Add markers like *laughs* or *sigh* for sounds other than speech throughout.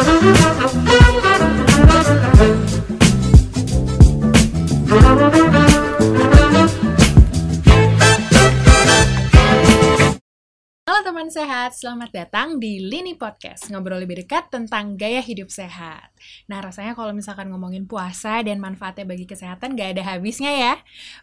Thank. Sehat, selamat datang di Lini Podcast Ngobrol lebih dekat tentang gaya hidup sehat. Nah rasanya kalau misalkan ngomongin puasa dan manfaatnya bagi kesehatan gak ada habisnya ya.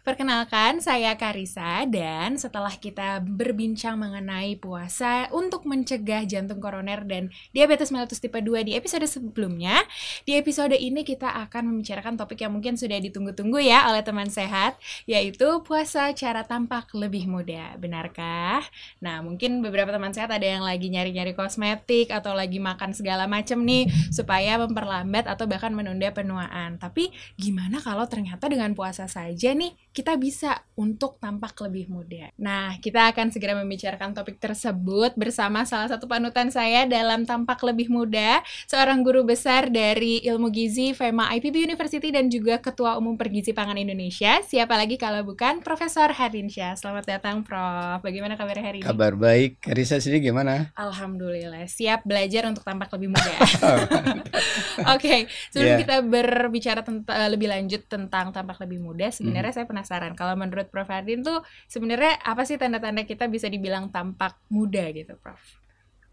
Perkenalkan, saya Karisa Dan setelah kita berbincang mengenai puasa Untuk mencegah jantung koroner dan diabetes mellitus tipe 2 di episode sebelumnya Di episode ini kita akan membicarakan topik yang mungkin sudah ditunggu-tunggu ya oleh teman sehat Yaitu puasa cara tampak lebih muda, benarkah? Nah mungkin beberapa teman sehat ada yang lagi nyari-nyari kosmetik atau lagi makan segala macam nih supaya memperlambat atau bahkan menunda penuaan. Tapi gimana kalau ternyata dengan puasa saja nih kita bisa untuk tampak lebih muda. Nah, kita akan segera membicarakan topik tersebut bersama salah satu panutan saya dalam tampak lebih muda, seorang guru besar dari Ilmu Gizi FEMA IPB University dan juga Ketua Umum Pergizi Pangan Indonesia. Siapa lagi kalau bukan Profesor Hardinsyah. Selamat datang Prof. Bagaimana kabar hari ini? Kabar baik. Karisa sendiri gimana? Alhamdulillah, siap belajar untuk tampak lebih muda. *laughs* Oke, sebelum Yeah. kita berbicara tentang lebih lanjut tentang tampak lebih muda, sebenarnya Hmm. saya penasaran kalau menurut Prof Hardin tuh sebenarnya apa sih tanda-tanda kita bisa dibilang tampak muda gitu, Prof?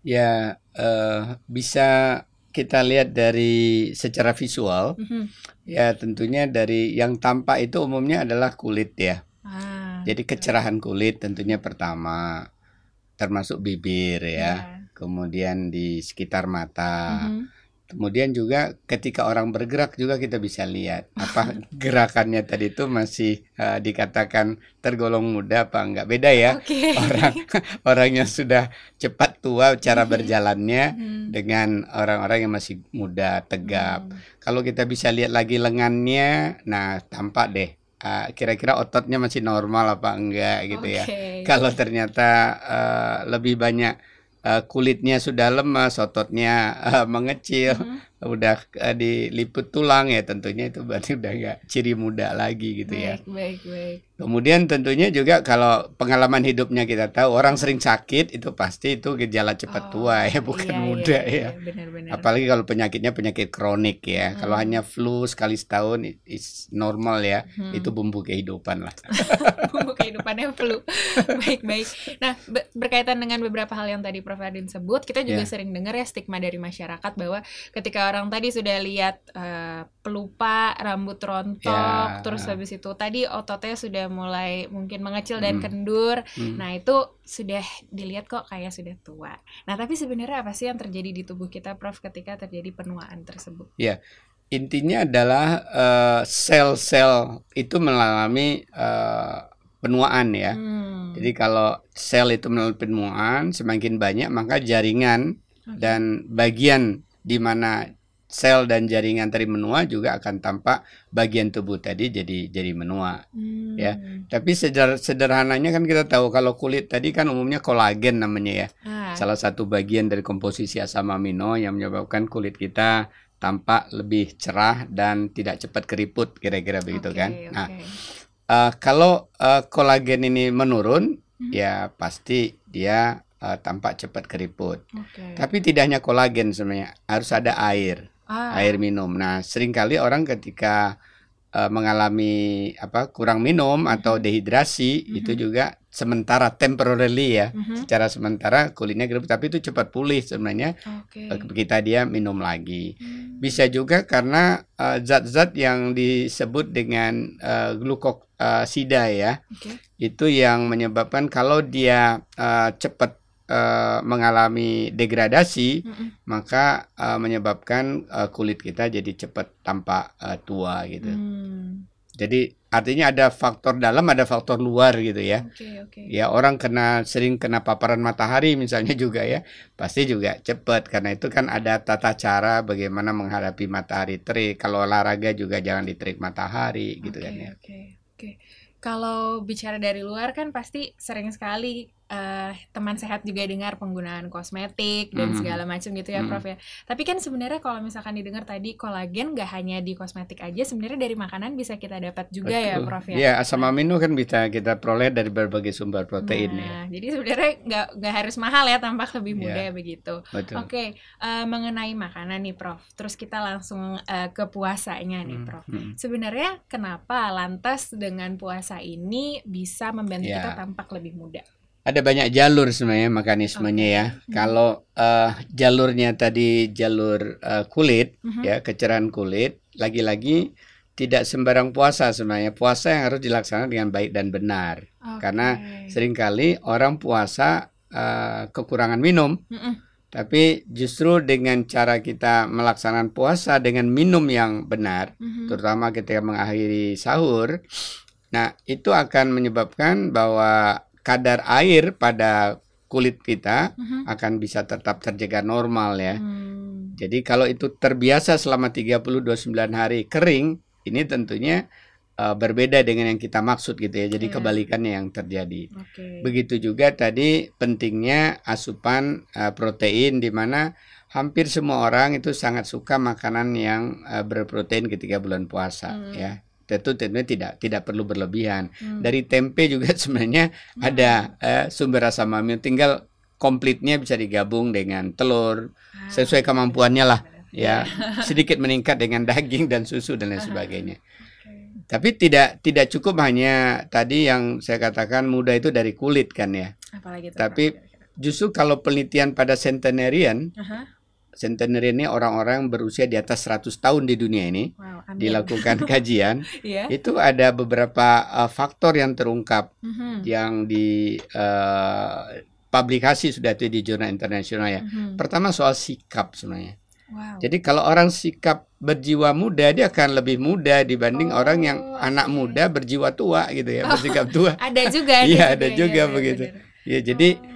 Ya, eh, bisa kita lihat dari secara visual. Mhm. Ya, tentunya dari yang tampak itu umumnya adalah kulit ya. Ah, Jadi kecerahan kulit tentunya pertama, termasuk bibir ya. ya. Kemudian di sekitar mata. Mhm. Kemudian juga ketika orang bergerak juga kita bisa lihat apa *laughs* gerakannya tadi itu masih eh, dikatakan tergolong muda apa enggak. Beda ya. Oke. Orang *laughs* orang yang sudah cepat tua cara Mhm. berjalannya Mhm. dengan orang-orang yang masih muda, tegap. Hmm. Kalau kita bisa lihat lagi lengannya, nah tampak deh uh, kira-kira ototnya masih normal apa enggak gitu ya. Oke. Kalau ternyata uh, lebih banyak uh, kulitnya sudah lemas, ototnya uh, mengecil, Mhm. Udah uh, diliput tulang ya tentunya itu berarti udah enggak ciri muda lagi gitu ya. Baik, baik, baik. Kemudian tentunya juga kalau pengalaman hidupnya kita tahu orang sering sakit itu pasti itu gejala cepat tua ya Oh, bukan iya, muda iya, ya. iya, Benar-benar. Apalagi kalau penyakitnya penyakit kronik ya. Kalau Hmm. hanya flu sekali setahun is normal ya. Hmm. Itu bumbu kehidupan lah. *laughs* bumbu kehidupannya flu. Baik, baik. Nah, be- berkaitan dengan beberapa hal yang tadi Prof. Adin sebut, kita juga Ya. sering dengar ya stigma dari masyarakat bahwa ketika orang tadi sudah lihat eh, pelupa, rambut rontok, Ya. terus habis itu tadi ototnya sudah mulai mungkin mengecil dan Hmm. kendur. Hmm. Nah, itu sudah dilihat kok kayak sudah tua. Nah, tapi sebenarnya apa sih yang terjadi di tubuh kita Prof ketika terjadi penuaan tersebut? Intinya adalah eh, sel-sel itu mengalami eh, penuaan ya. Hmm. Jadi kalau sel itu mengalami penuaan semakin banyak maka jaringan dan bagian di mana sel dan jaringan tadi menua juga akan tampak bagian tubuh tadi jadi jadi menua. Hmm. ya. Tapi seder- sederhananya kan kita tahu kalau kulit tadi kan umumnya kolagen namanya ya. Ah, Salah satu bagian dari komposisi asam amino yang menyebabkan kulit kita tampak lebih cerah dan tidak cepat keriput kira-kira begitu oke, kan. oke. Nah, eh, kalau eh, kolagen ini menurun Mhm. ya pasti dia eh, tampak cepat keriput. Oke. Tapi tidak hanya kolagen sebenarnya, harus ada air, Ah, air minum. Nah, sering kali orang ketika eh, mengalami apa kurang minum atau Mhm. dehidrasi Mhm. itu juga sementara temporarily ya, mhm. secara sementara kulitnya keriput tapi itu cepat pulih sebenarnya Oke. eh, kita dia minum lagi. Hmm. Bisa juga karena eh, zat-zat yang disebut dengan eh, glukosida ya Oke. itu yang menyebabkan kalau dia eh, cepat eh, mengalami degradasi Mm-mm. maka eh, menyebabkan eh, kulit kita jadi cepat tampak eh, tua gitu. Hmm. Jadi artinya ada faktor dalam ada faktor luar gitu ya. Oke, oke. Ya orang kena sering kena paparan matahari misalnya *laughs* juga ya pasti juga cepat karena itu kan ada tata cara bagaimana menghadapi matahari terik. Kalau olahraga juga jangan diterik matahari gitu Oke, kan ya. Oke, oke. Kalau bicara dari luar kan pasti sering sekali eh, teman sehat juga dengar penggunaan kosmetik dan Mhm. segala macam gitu ya Mhm. Prof ya. Tapi kan sebenarnya kalau misalkan didengar tadi kolagen nggak hanya di kosmetik aja, sebenarnya dari makanan bisa kita dapat juga ya Betul. Prof ya. Iya, asam amino kan bisa kita peroleh dari berbagai sumber protein ya. Nah, jadi sebenarnya nggak nggak harus mahal ya, tampak lebih mudah Iya. ya begitu. Betul. Oke, eh, mengenai makanan nih Prof. Terus kita langsung eh, ke puasanya nih Hmm, Prof. hmm. Sebenarnya kenapa lantas dengan puasa ini bisa membantu Ya. kita tampak lebih muda? Ada banyak jalur sebenarnya mekanismenya ya. Hmm. Kalau eh, jalurnya tadi jalur eh, kulit Mhm. ya, kecerahan kulit, lagi-lagi tidak sembarang puasa sebenarnya. Puasa yang harus dilaksanakan dengan baik dan benar. Karena Oke. Seringkali orang puasa eh, kekurangan minum, Mm-mm. tapi justru dengan cara kita melaksanakan puasa dengan minum yang benar, Mhm. terutama ketika mengakhiri sahur, nah itu akan menyebabkan bahwa kadar air pada kulit kita Mhm. akan bisa tetap terjaga normal ya. Hmm. Jadi kalau itu terbiasa selama 30-29 hari kering, ini tentunya uh, berbeda dengan yang kita maksud gitu ya. Jadi Iya. kebalikannya yang terjadi. Oke. Begitu juga tadi pentingnya asupan uh, protein di mana hampir semua orang itu sangat suka makanan yang uh, berprotein ketika bulan puasa Hmm. ya. Tentu tentunya tidak tidak perlu berlebihan. Hmm. Dari tempe juga *laughs* sebenarnya ada eh, sumber asam amino tinggal komplitnya bisa digabung dengan telur Ah, sesuai kemampuannya lah ya *laughs* sedikit meningkat dengan daging dan susu dan lain sebagainya. Oke. Tapi tidak tidak cukup hanya tadi yang saya katakan muda itu dari kulit kan ya. Apalagi tuh, Tapi- Prof, kira-kira? Justru kalau penelitian pada centenarian, Aha. centenarian ini orang-orang berusia di atas 100 tahun di dunia ini Wow, amin. dilakukan *laughs* kajian, Iya. itu ada beberapa uh, faktor yang terungkap Mhm. yang di eh, publikasi sudah itu di jurnal internasional ya. Mhm. Pertama soal sikap sebenarnya. Wow. Jadi kalau orang sikap berjiwa muda dia akan lebih muda dibanding Oh, orang yang oke. anak muda berjiwa tua gitu ya, bersikap tua. *laughs* ada juga Iya, ada ya, juga ya, begitu. benar. Ya, jadi Oh.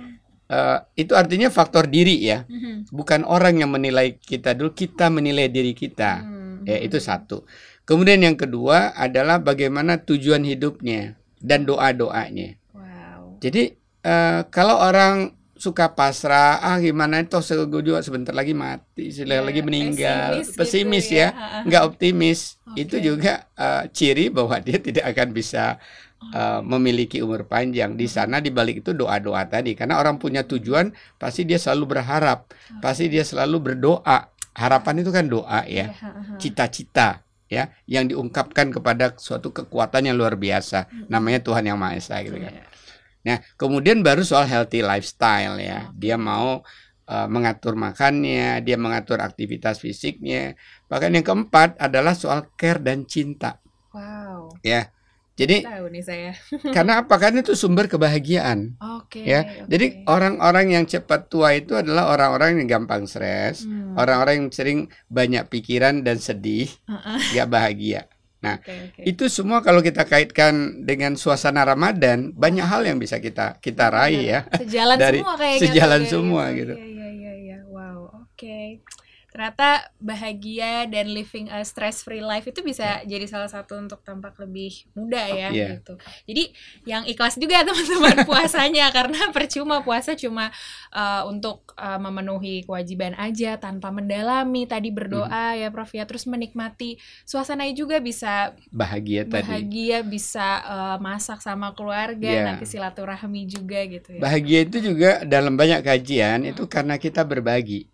eh, itu artinya faktor diri ya, Mhm. bukan orang yang menilai kita dulu, kita menilai diri kita. Hmm. Ya, itu satu. Kemudian yang kedua adalah bagaimana tujuan hidupnya dan doa-doanya. Wow. Jadi eh, kalau orang suka pasrah, ah gimana itu juga sebentar lagi mati, sebentar Ya, lagi meninggal, pesimis gitu ya. ya, nggak optimis. Oke. Itu juga eh, ciri bahwa dia tidak akan bisa eh, memiliki umur panjang. Di sana di balik itu doa-doa tadi, karena orang punya tujuan, pasti dia selalu berharap, pasti dia selalu berdoa. Harapan itu kan doa Iya, ya, ha-ha. cita-cita ya, yang diungkapkan kepada suatu kekuatan yang luar biasa, namanya Tuhan yang Maha Esa gitu kan. Iya. Nah, kemudian baru soal healthy lifestyle ya. Dia mau uh, mengatur makannya, dia mengatur aktivitas fisiknya. Bahkan yang keempat adalah soal care dan cinta. Wow. Ya. Jadi Tahu nih saya. *laughs* karena apa? Karena itu sumber kebahagiaan. Oke. Ya, oke. Jadi orang-orang yang cepat tua itu adalah orang-orang yang gampang stres, Hmm. orang-orang yang sering banyak pikiran dan sedih, Heeh. gak bahagia. Nah, Oke, oke. Itu semua kalau kita kaitkan dengan suasana Ramadan, banyak hal yang bisa kita kita raih ya. Sejalan dari- semua kayaknya. sejalan tuh, semua kayak gitu. Iya, iya, iya, iya. Wow, oke. Ternyata bahagia dan living a stress free life itu bisa jadi salah satu untuk tampak lebih muda ya Iya. gitu. Jadi yang ikhlas juga *laughs* teman-teman puasanya karena percuma puasa cuma uh, untuk uh, memenuhi kewajiban aja tanpa mendalami tadi berdoa Hmm. ya Prof ya terus menikmati suasananya juga bisa Bahagia tadi. bahagia bisa uh, masak sama keluarga Iya. nanti silaturahmi juga gitu ya. Bahagia itu juga dalam banyak kajian itu karena kita berbagi.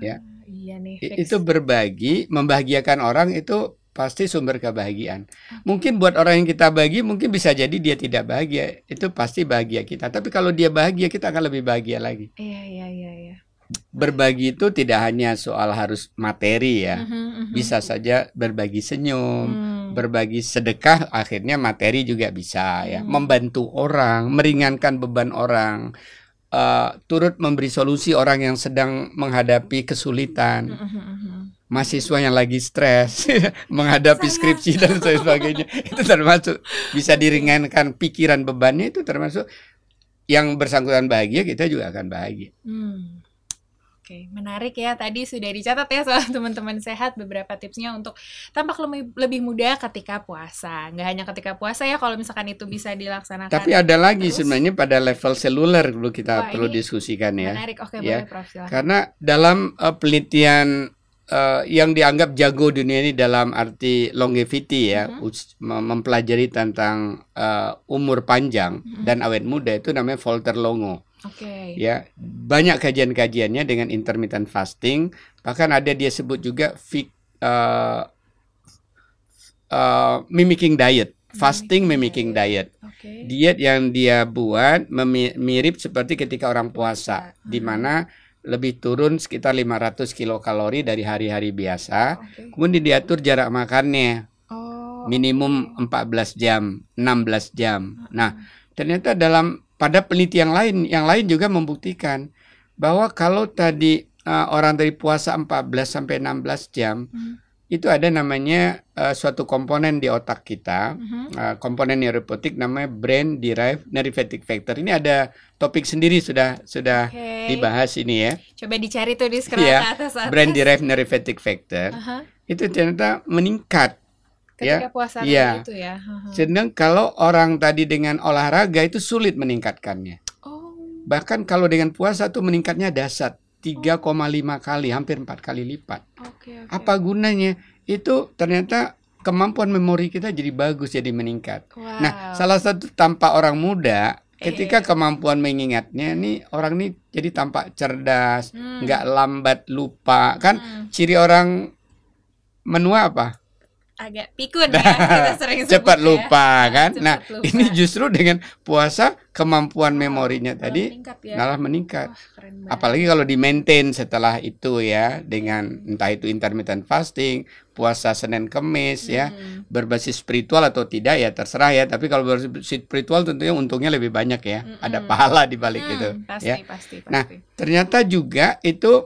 Ah, Ya. Iya nih. Fix. Itu berbagi, membahagiakan orang itu pasti sumber kebahagiaan. Mungkin buat orang yang kita bagi mungkin bisa jadi dia tidak bahagia. Itu pasti bahagia kita. Tapi kalau dia bahagia kita akan lebih bahagia lagi. Iya iya iya iya. Berbagi itu tidak hanya soal harus materi ya. Mhm, mhm. Bisa saja berbagi senyum, Hmm. berbagi sedekah akhirnya materi juga bisa ya Hmm. membantu orang meringankan beban orang eh, turut memberi solusi orang yang sedang menghadapi kesulitan mahasiswa yang lagi stres *laughs* menghadapi Sangat. skripsi dan sebagainya *laughs* itu termasuk bisa diringankan pikiran bebannya itu termasuk yang bersangkutan bahagia kita juga akan bahagia Hmm. Oke, menarik ya. Tadi sudah dicatat ya soal *laughs* teman-teman sehat beberapa tipsnya untuk tampak lebih, lebih muda ketika puasa. Nggak hanya ketika puasa ya, kalau misalkan itu bisa dilaksanakan. Tapi ada lagi terus. sebenarnya pada level seluler dulu kita Wah, perlu diskusikan ya. Menarik. Oke, Ya. boleh Prof. Silahkan. Karena dalam eh, penelitian eh, yang dianggap jago dunia ini dalam arti longevity ya, mem- mempelajari tentang eh, umur panjang Mhm. dan awet muda itu namanya Volter Longo. Oke. ya banyak kajian-kajiannya dengan intermittent fasting bahkan ada dia sebut juga uh, uh, mimicking diet fasting Mimicking mimicking diet Oke. diet yang dia buat mirip seperti ketika orang puasa Puasa. di Hmm. mana lebih turun sekitar 500 kilokalori dari hari-hari biasa Oke. kemudian diatur jarak makannya Oh. minimum oke. 14 jam 16 jam nah Hmm. Ternyata dalam pada penelitian lain yang lain juga membuktikan bahwa kalau tadi uh, orang dari puasa 14 sampai 16 jam Hmm. itu ada namanya uh, suatu komponen di otak kita Mhm. uh, komponen neuropotik namanya brain derived neuropathic factor. Ini ada topik sendiri sudah sudah Oke. dibahas ini ya. Coba dicari tuh di scroll Iya, ke atas atas. Brain derived neuropathic factor Aha. itu ternyata meningkat Ketika ya. puasa Iya. itu ya. Sedang kalau orang tadi dengan olahraga itu sulit meningkatkannya. Oh. Bahkan kalau dengan puasa tuh meningkatnya dasar 3,5 kali, hampir empat kali lipat. Oke, oke. Apa gunanya? Itu ternyata kemampuan memori kita jadi bagus, jadi meningkat. Wow. Nah, salah satu tampak orang muda ketika Eh. kemampuan mengingatnya nih orang nih jadi tampak cerdas, Hmm. nggak lambat lupa. Kan Hmm. ciri orang menua apa? Agak pikun ya *laughs* kita sering sebut Cepat ya. lupa kan. Cepat Nah, lupa. ini justru dengan puasa kemampuan Wow, memorinya malah tadi meningkat ya. malah meningkat. Banget. Apalagi kalau di maintain setelah itu ya dengan entah itu intermittent fasting, puasa Senin Kemis ya, Hmm. berbasis spiritual atau tidak ya terserah ya. Tapi kalau berbasis spiritual tentunya untungnya lebih banyak ya. Mm-mm. Ada pahala di balik Hmm, itu. pasti, ya. pasti, pasti. Nah, Ternyata juga itu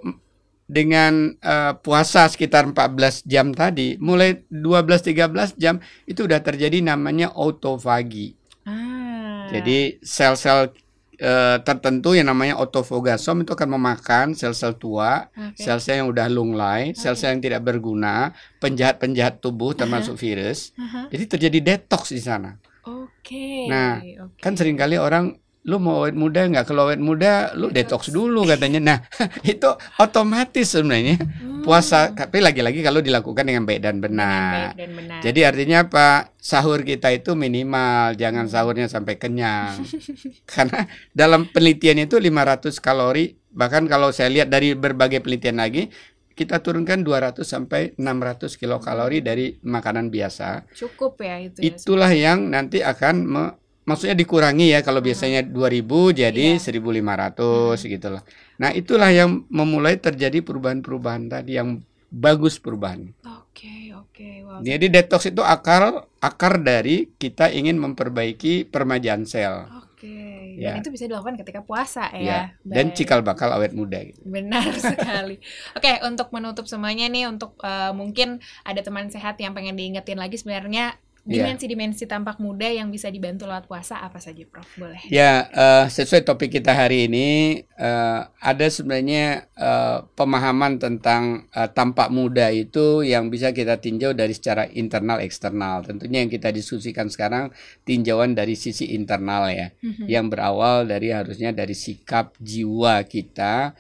dengan eh, puasa sekitar 14 jam tadi, mulai 12-13 jam itu udah terjadi namanya autofagi. ah. Jadi sel-sel eh, tertentu yang namanya autofagosom itu akan memakan sel-sel tua sel-sel yang udah lunglai, sel-sel yang tidak berguna, penjahat-penjahat tubuh termasuk virus. Aha. Jadi terjadi detox di sana. Oke. Nah, oke. Kan sering kali orang lu mau awet muda nggak? Kalau awet muda lu Detox. detox dulu katanya. Nah, *laughs* itu otomatis sebenarnya Hmm. puasa. Tapi lagi-lagi kalau dilakukan dengan baik dan benar. baik dan benar. Jadi artinya apa? Sahur kita itu minimal, jangan sahurnya sampai kenyang. *laughs* Karena dalam penelitian itu 500 kalori, bahkan kalau saya lihat dari berbagai penelitian lagi, kita turunkan 200 sampai 600 kilokalori dari makanan biasa. cukup ya itu. ya. Itulah yang nanti akan me- maksudnya dikurangi ya kalau biasanya 2000 jadi Iya. 1500 gitu loh. Nah, itulah yang memulai terjadi perubahan-perubahan tadi yang bagus perubahan. Oke, oke. Wow. Jadi detox itu akar akar dari kita ingin memperbaiki permajaan sel. Oke. Ya. Dan itu bisa dilakukan ketika puasa ya. Ya, dan Baik. cikal bakal awet muda gitu. Benar *laughs* sekali. Oke, untuk menutup semuanya nih, untuk eh, mungkin ada teman sehat yang pengen diingetin lagi sebenarnya. Dimensi-dimensi tampak muda yang bisa dibantu lewat puasa apa saja, Prof? Boleh. Ya, eh, sesuai topik kita hari ini eh, ada sebenarnya eh, pemahaman tentang eh, tampak muda itu yang bisa kita tinjau dari secara internal eksternal. Tentunya yang kita diskusikan sekarang tinjauan dari sisi internal ya, Mhm. yang berawal dari harusnya dari sikap jiwa kita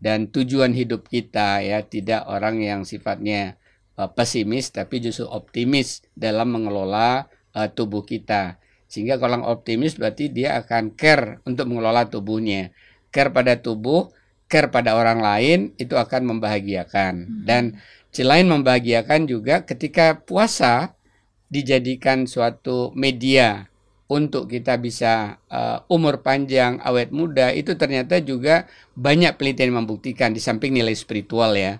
dan tujuan hidup kita ya, tidak orang yang sifatnya eh, pesimis tapi justru optimis dalam mengelola eh, tubuh kita. Sehingga kalau orang optimis berarti dia akan care untuk mengelola tubuhnya. Care pada tubuh, care pada orang lain itu akan membahagiakan. Dan selain membahagiakan juga ketika puasa dijadikan suatu media untuk kita bisa uh, umur panjang, awet muda itu ternyata juga banyak penelitian membuktikan di samping nilai spiritual ya.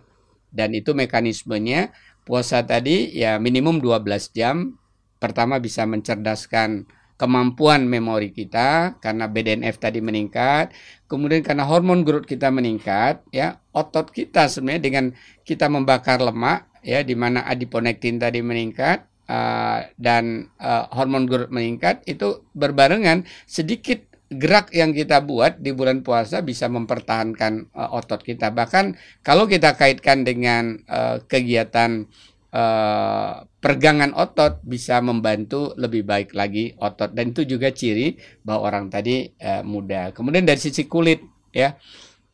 Dan itu mekanismenya puasa tadi ya minimum 12 jam. Pertama bisa mencerdaskan kemampuan memori kita karena BDNF tadi meningkat, kemudian karena hormon growth kita meningkat, ya otot kita sebenarnya dengan kita membakar lemak, ya di mana adiponektin tadi meningkat uh, dan uh, hormon growth meningkat itu berbarengan sedikit gerak yang kita buat di bulan puasa bisa mempertahankan uh, otot kita. Bahkan kalau kita kaitkan dengan uh, kegiatan uh, pergangan otot bisa membantu lebih baik lagi otot dan itu juga ciri bahwa orang tadi uh, muda. Kemudian dari sisi kulit ya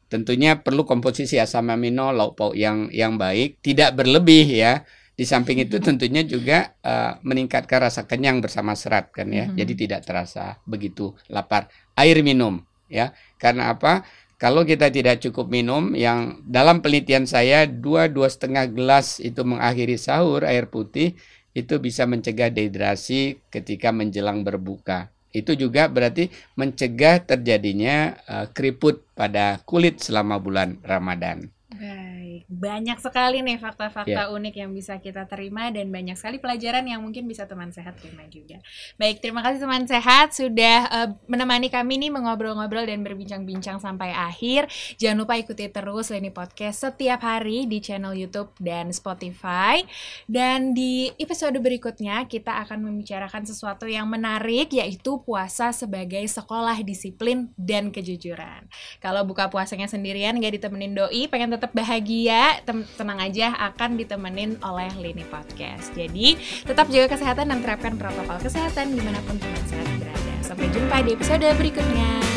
tentunya perlu komposisi asam amino lauk pauk yang yang baik, tidak berlebih ya. Di samping itu tentunya juga uh, meningkatkan rasa kenyang bersama serat kan ya. Mm-hmm. Jadi tidak terasa begitu lapar. Air minum ya. Karena apa? Kalau kita tidak cukup minum, yang dalam penelitian saya dua dua setengah gelas itu mengakhiri sahur air putih itu bisa mencegah dehidrasi ketika menjelang berbuka. Itu juga berarti mencegah terjadinya uh, keriput pada kulit selama bulan Ramadan. Baik, banyak sekali nih fakta-fakta yeah. unik yang bisa kita terima dan banyak sekali pelajaran yang mungkin bisa teman sehat terima juga. Baik, terima kasih teman sehat sudah uh, menemani kami nih mengobrol-ngobrol dan berbincang-bincang sampai akhir. Jangan lupa ikuti terus Leni Podcast setiap hari di channel YouTube dan Spotify. Dan di episode berikutnya kita akan membicarakan sesuatu yang menarik yaitu puasa sebagai sekolah disiplin dan kejujuran. Kalau buka puasanya sendirian gak ditemenin doi, pengen tetap bahagia, tenang aja akan ditemenin oleh Lini Podcast. Jadi tetap jaga kesehatan dan terapkan protokol kesehatan di mana pun teman sehat berada. Sampai jumpa di episode berikutnya.